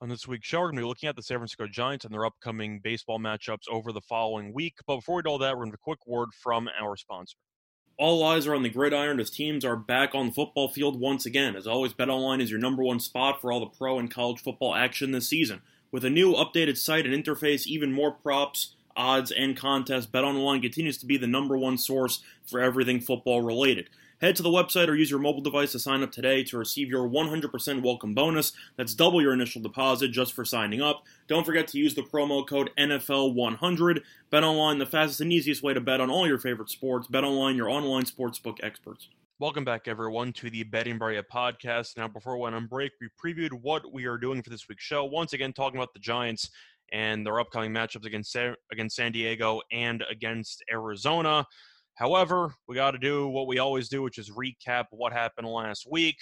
On this week's show, we're going to be looking at the San Francisco Giants and their upcoming baseball matchups over the following week. But before we do all that, we're going to have a quick word from our sponsor. All eyes are on the gridiron as teams are back on the football field once again. As always, BetOnline is your number one spot for all the pro and college football action this season. With a new updated site and interface, even more props, odds, and contests, BetOnline continues to be the number one source for everything football related. Head to the website or use your mobile device to sign up today to receive your 100% welcome bonus. That's double your initial deposit just for signing up. Don't forget to use the promo code NFL100. BetOnline, the fastest and easiest way to bet on all your favorite sports. BetOnline, your online sportsbook experts. Welcome back, everyone, to the Betting Barrier podcast. Now, before we went on break, we previewed what we are doing for this week's show. Once again, talking about the Giants and their upcoming matchups against against San Diego and against Arizona. However, we got to do what we always do, which is recap what happened last week.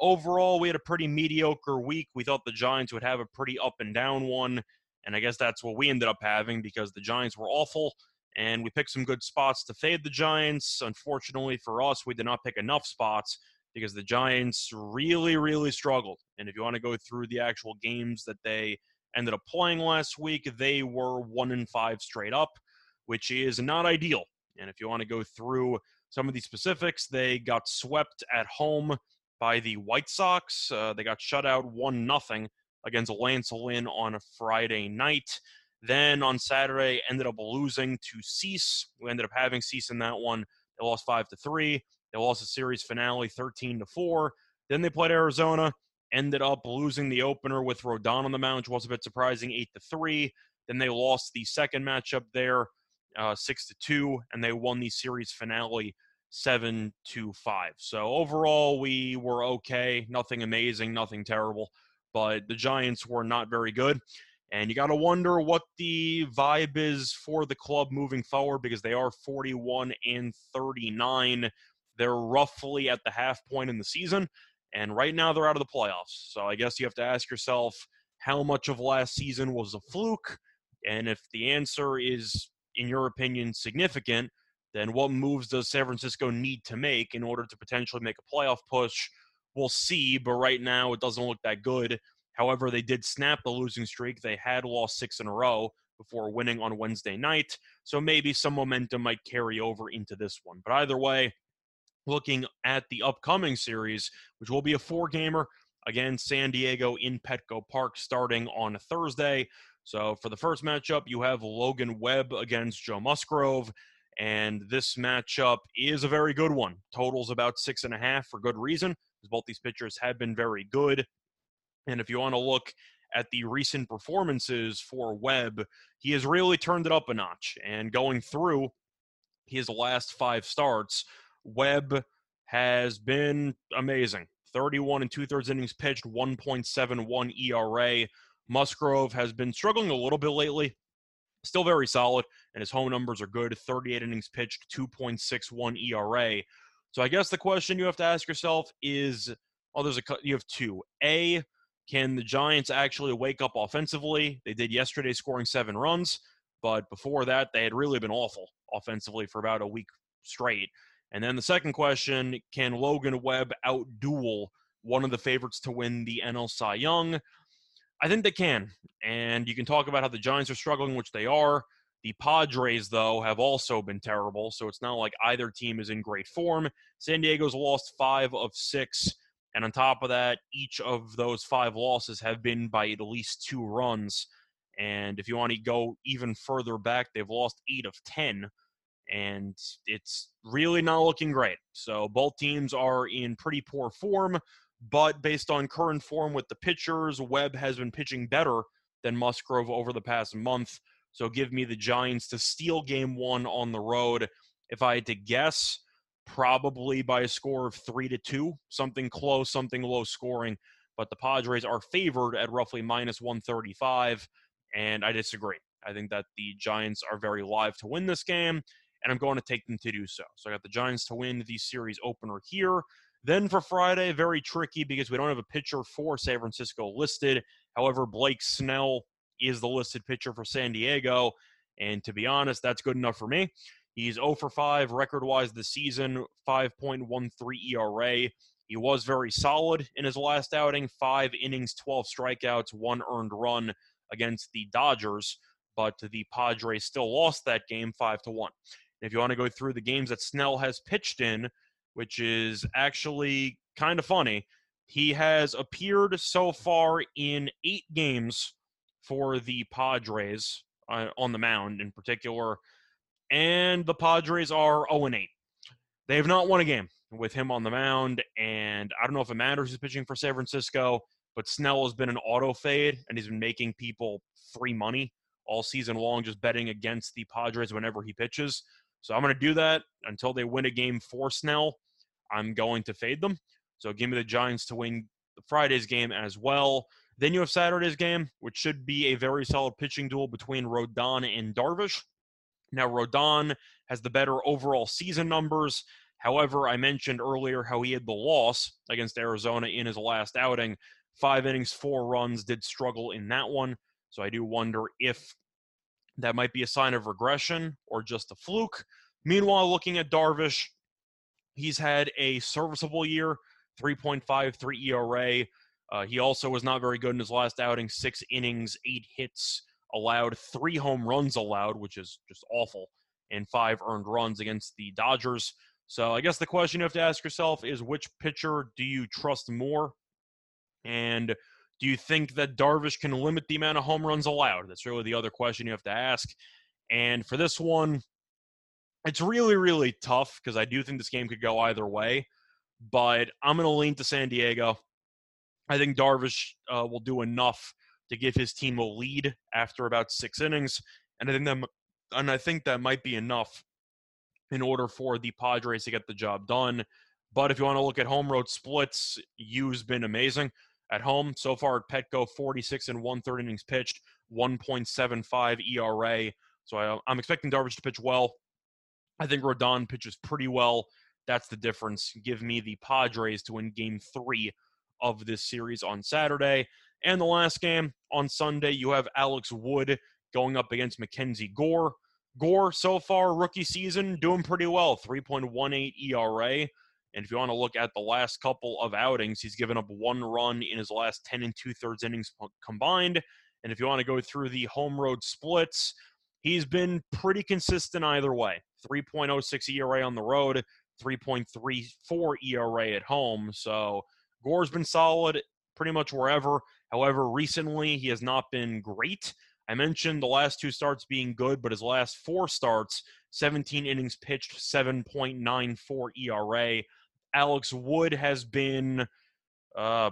Overall, we had a pretty mediocre week. We thought the Giants would have a pretty up and down one, and I guess that's what we ended up having because the Giants were awful, and we picked some good spots to fade the Giants. Unfortunately for us, we did not pick enough spots because the Giants really, really struggled. And if you want to go through the actual games that they ended up playing last week, they were one and five straight up, which is not ideal and if you want to go through some of the specifics, they got swept at home by the White Sox. Uh, they got shut out 1 nothing against Lance Lynn on a Friday night. Then on Saturday, ended up losing to Cease. We ended up having Cease in that one. They lost 5 to 3. They lost the series finale 13 to 4. Then they played Arizona, ended up losing the opener with Rodon on the mound, which was a bit surprising, 8 to 3. Then they lost the second matchup there uh, six to two, and they won the series finale seven to five. So overall, we were okay. Nothing amazing, nothing terrible, but the Giants were not very good. And you got to wonder what the vibe is for the club moving forward because they are 41 and 39. They're roughly at the half point in the season. And right now they're out of the playoffs. So I guess you have to ask yourself how much of last season was a fluke? And if the answer is in your opinion, significant, then what moves does San Francisco need to make in order to potentially make a playoff push? We'll see, but right now it doesn't look that good. However, they did snap the losing streak. They had lost six in a row before winning on Wednesday night. So maybe some momentum might carry over into this one. But either way, looking at the upcoming series, which will be a four gamer again, San Diego in Petco Park starting on Thursday. So for the first matchup, you have Logan Webb against Joe Musgrove. And this matchup is a very good one. Totals about six and a half for good reason, because both these pitchers have been very good. And if you want to look at the recent performances for Webb, he has really turned it up a notch. And going through his last five starts, Webb has been amazing. 31 and two thirds innings pitched, 1.71 ERA, Musgrove has been struggling a little bit lately. Still very solid, and his home numbers are good 38 innings pitched, 2.61 ERA. So I guess the question you have to ask yourself is oh, there's a you have two. A, can the Giants actually wake up offensively? They did yesterday, scoring seven runs, but before that, they had really been awful offensively for about a week straight. And then the second question can Logan Webb outduel one of the favorites to win the NL Cy Young? I think they can. And you can talk about how the Giants are struggling, which they are. The Padres, though, have also been terrible. So it's not like either team is in great form. San Diego's lost five of six. And on top of that, each of those five losses have been by at least two runs. And if you want to go even further back, they've lost eight of 10. And it's really not looking great. So both teams are in pretty poor form, but based on current form with the pitchers, Webb has been pitching better than Musgrove over the past month. So give me the Giants to steal game one on the road. If I had to guess, probably by a score of three to two, something close, something low scoring. But the Padres are favored at roughly minus 135, and I disagree. I think that the Giants are very live to win this game, and I'm going to take them to do so. So I got the Giants to win the series opener here. Then for Friday, very tricky because we don't have a pitcher for San Francisco listed. However, Blake Snell is the listed pitcher for San Diego. And to be honest, that's good enough for me. He's 0 for 5 record wise this season, 5.13 ERA. He was very solid in his last outing five innings, 12 strikeouts, one earned run against the Dodgers. But the Padres still lost that game 5 to 1. If you want to go through the games that Snell has pitched in, which is actually kind of funny, he has appeared so far in eight games for the Padres uh, on the mound in particular, and the Padres are 0 8. They have not won a game with him on the mound, and I don't know if it matters who's pitching for San Francisco, but Snell has been an auto fade, and he's been making people free money all season long just betting against the Padres whenever he pitches. So I'm going to do that until they win a game for Snell. I'm going to fade them. So give me the Giants to win Friday's game as well. Then you have Saturday's game, which should be a very solid pitching duel between Rodon and Darvish. Now, Rodon has the better overall season numbers. However, I mentioned earlier how he had the loss against Arizona in his last outing. Five innings, four runs, did struggle in that one. So I do wonder if that might be a sign of regression or just a fluke. Meanwhile, looking at Darvish, he's had a serviceable year, 3.53 ERA. Uh, he also was not very good in his last outing, six innings, eight hits allowed, three home runs allowed, which is just awful, and five earned runs against the Dodgers. So I guess the question you have to ask yourself is which pitcher do you trust more? And do you think that Darvish can limit the amount of home runs allowed? That's really the other question you have to ask. And for this one, it's really, really tough because I do think this game could go either way. But I'm going to lean to San Diego. I think Darvish uh, will do enough to give his team a lead after about six innings, and I think that, and I think that might be enough in order for the Padres to get the job done. But if you want to look at home road splits, Yu's been amazing at home so far at Petco. 46 and one third innings pitched, 1.75 ERA. So I, I'm expecting Darvish to pitch well. I think Rodon pitches pretty well. That's the difference. Give me the Padres to win game three of this series on Saturday. And the last game on Sunday, you have Alex Wood going up against Mackenzie Gore. Gore, so far, rookie season, doing pretty well 3.18 ERA. And if you want to look at the last couple of outings, he's given up one run in his last 10 and two thirds innings combined. And if you want to go through the home road splits, he's been pretty consistent either way 3.06 ERA on the road, 3.34 ERA at home. So Gore's been solid pretty much wherever. However, recently he has not been great. I mentioned the last two starts being good, but his last four starts, 17 innings pitched, 7.94 ERA. Alex Wood has been uh,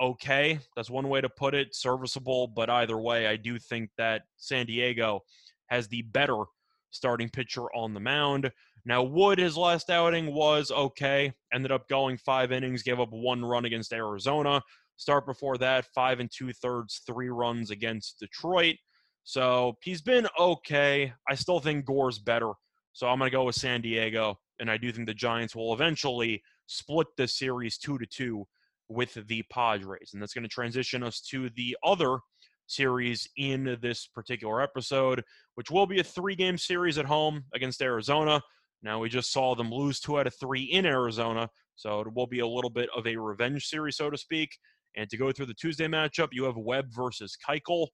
okay. That's one way to put it, serviceable. But either way, I do think that San Diego has the better starting pitcher on the mound. Now, Wood, his last outing was okay. Ended up going five innings, gave up one run against Arizona. Start before that, five and two thirds, three runs against Detroit. So he's been okay. I still think Gore's better. So I'm going to go with San Diego. And I do think the Giants will eventually split the series two to two with the Padres. And that's going to transition us to the other series in this particular episode, which will be a three game series at home against Arizona. Now, we just saw them lose two out of three in Arizona, so it will be a little bit of a revenge series, so to speak. And to go through the Tuesday matchup, you have Webb versus Keuchel.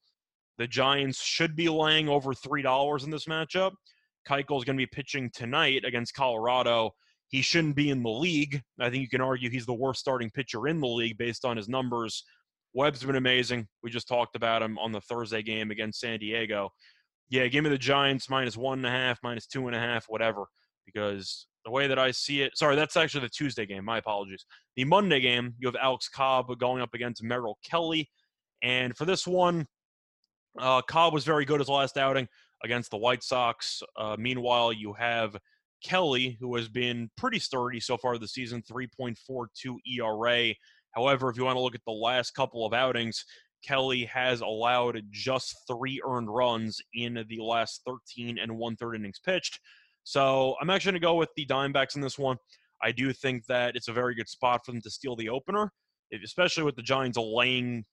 The Giants should be laying over $3 in this matchup. Keuchel is going to be pitching tonight against Colorado. He shouldn't be in the league. I think you can argue he's the worst starting pitcher in the league based on his numbers. Webb's been amazing. We just talked about him on the Thursday game against San Diego. Yeah, give me the Giants minus one and a half, minus two and a half, whatever. Because the way that I see it, sorry, that's actually the Tuesday game. My apologies. The Monday game, you have Alex Cobb going up against Merrill Kelly. And for this one, uh, Cobb was very good his last outing against the White Sox. Uh, meanwhile, you have Kelly, who has been pretty sturdy so far this season, 3.42 ERA. However, if you want to look at the last couple of outings, Kelly has allowed just three earned runs in the last 13 and one third innings pitched. So I'm actually going to go with the Diamondbacks in this one. I do think that it's a very good spot for them to steal the opener, especially with the Giants laying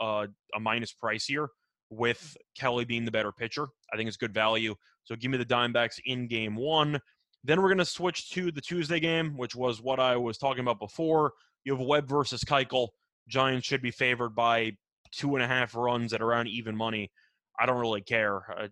uh, a minus price here with Kelly being the better pitcher. I think it's good value. So give me the Diamondbacks in game one. Then we're going to switch to the Tuesday game, which was what I was talking about before. You have Webb versus Keuchel. Giants should be favored by two and a half runs at around even money. I don't really care. Uh,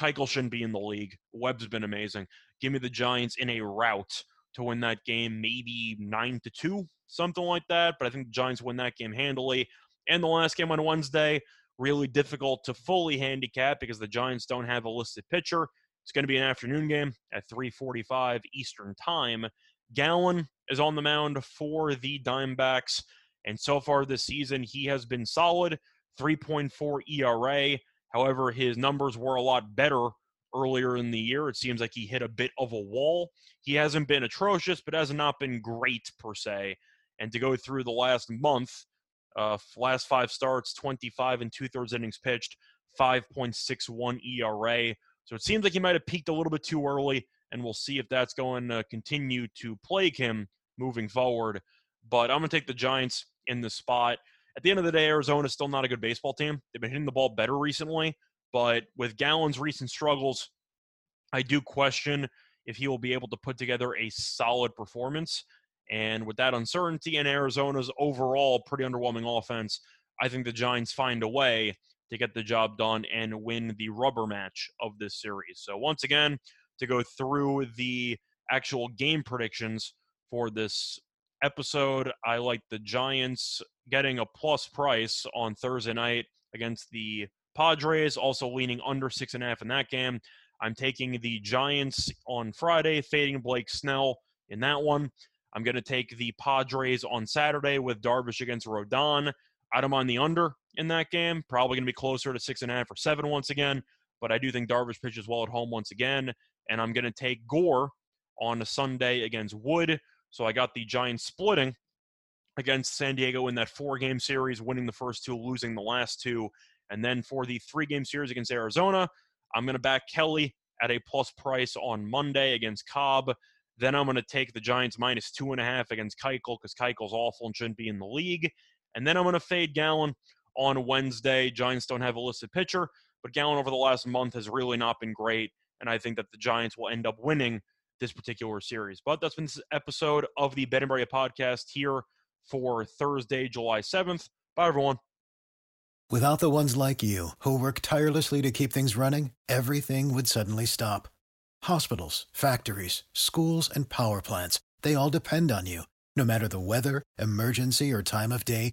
Keuchel shouldn't be in the league. Webb's been amazing. Give me the Giants in a rout to win that game, maybe nine to two, something like that. But I think the Giants win that game handily. And the last game on Wednesday, really difficult to fully handicap because the Giants don't have a listed pitcher. It's going to be an afternoon game at 3:45 Eastern Time. Gallen is on the mound for the Diamondbacks, and so far this season he has been solid, 3.4 ERA. However, his numbers were a lot better earlier in the year. It seems like he hit a bit of a wall. He hasn't been atrocious, but has not been great per se. And to go through the last month, uh, last five starts, 25 and two thirds innings pitched, 5.61 ERA. So it seems like he might have peaked a little bit too early, and we'll see if that's going to continue to plague him moving forward. But I'm going to take the Giants in the spot. At the end of the day, Arizona is still not a good baseball team. They've been hitting the ball better recently, but with Gallen's recent struggles, I do question if he will be able to put together a solid performance. And with that uncertainty in Arizona's overall pretty underwhelming offense, I think the Giants find a way to get the job done and win the rubber match of this series. So, once again, to go through the actual game predictions for this episode, I like the Giants getting a plus price on Thursday night against the Padres, also leaning under six and a half in that game. I'm taking the Giants on Friday, fading Blake Snell in that one. I'm going to take the Padres on Saturday with Darvish against Rodon. I don't mind the under in that game. Probably going to be closer to six and a half or seven once again. But I do think Darvish pitches well at home once again. And I'm going to take Gore on a Sunday against Wood. So I got the Giants splitting against San Diego in that four game series, winning the first two, losing the last two. And then for the three game series against Arizona, I'm going to back Kelly at a plus price on Monday against Cobb. Then I'm going to take the Giants minus two and a half against Keuchel because Keuchel's awful and shouldn't be in the league. And then I'm going to fade Gallen on Wednesday. Giants don't have a listed pitcher, but Gallen over the last month has really not been great. And I think that the Giants will end up winning this particular series. But that's been this episode of the Bet and podcast here for Thursday, July 7th. Bye, everyone. Without the ones like you, who work tirelessly to keep things running, everything would suddenly stop. Hospitals, factories, schools, and power plants, they all depend on you. No matter the weather, emergency, or time of day,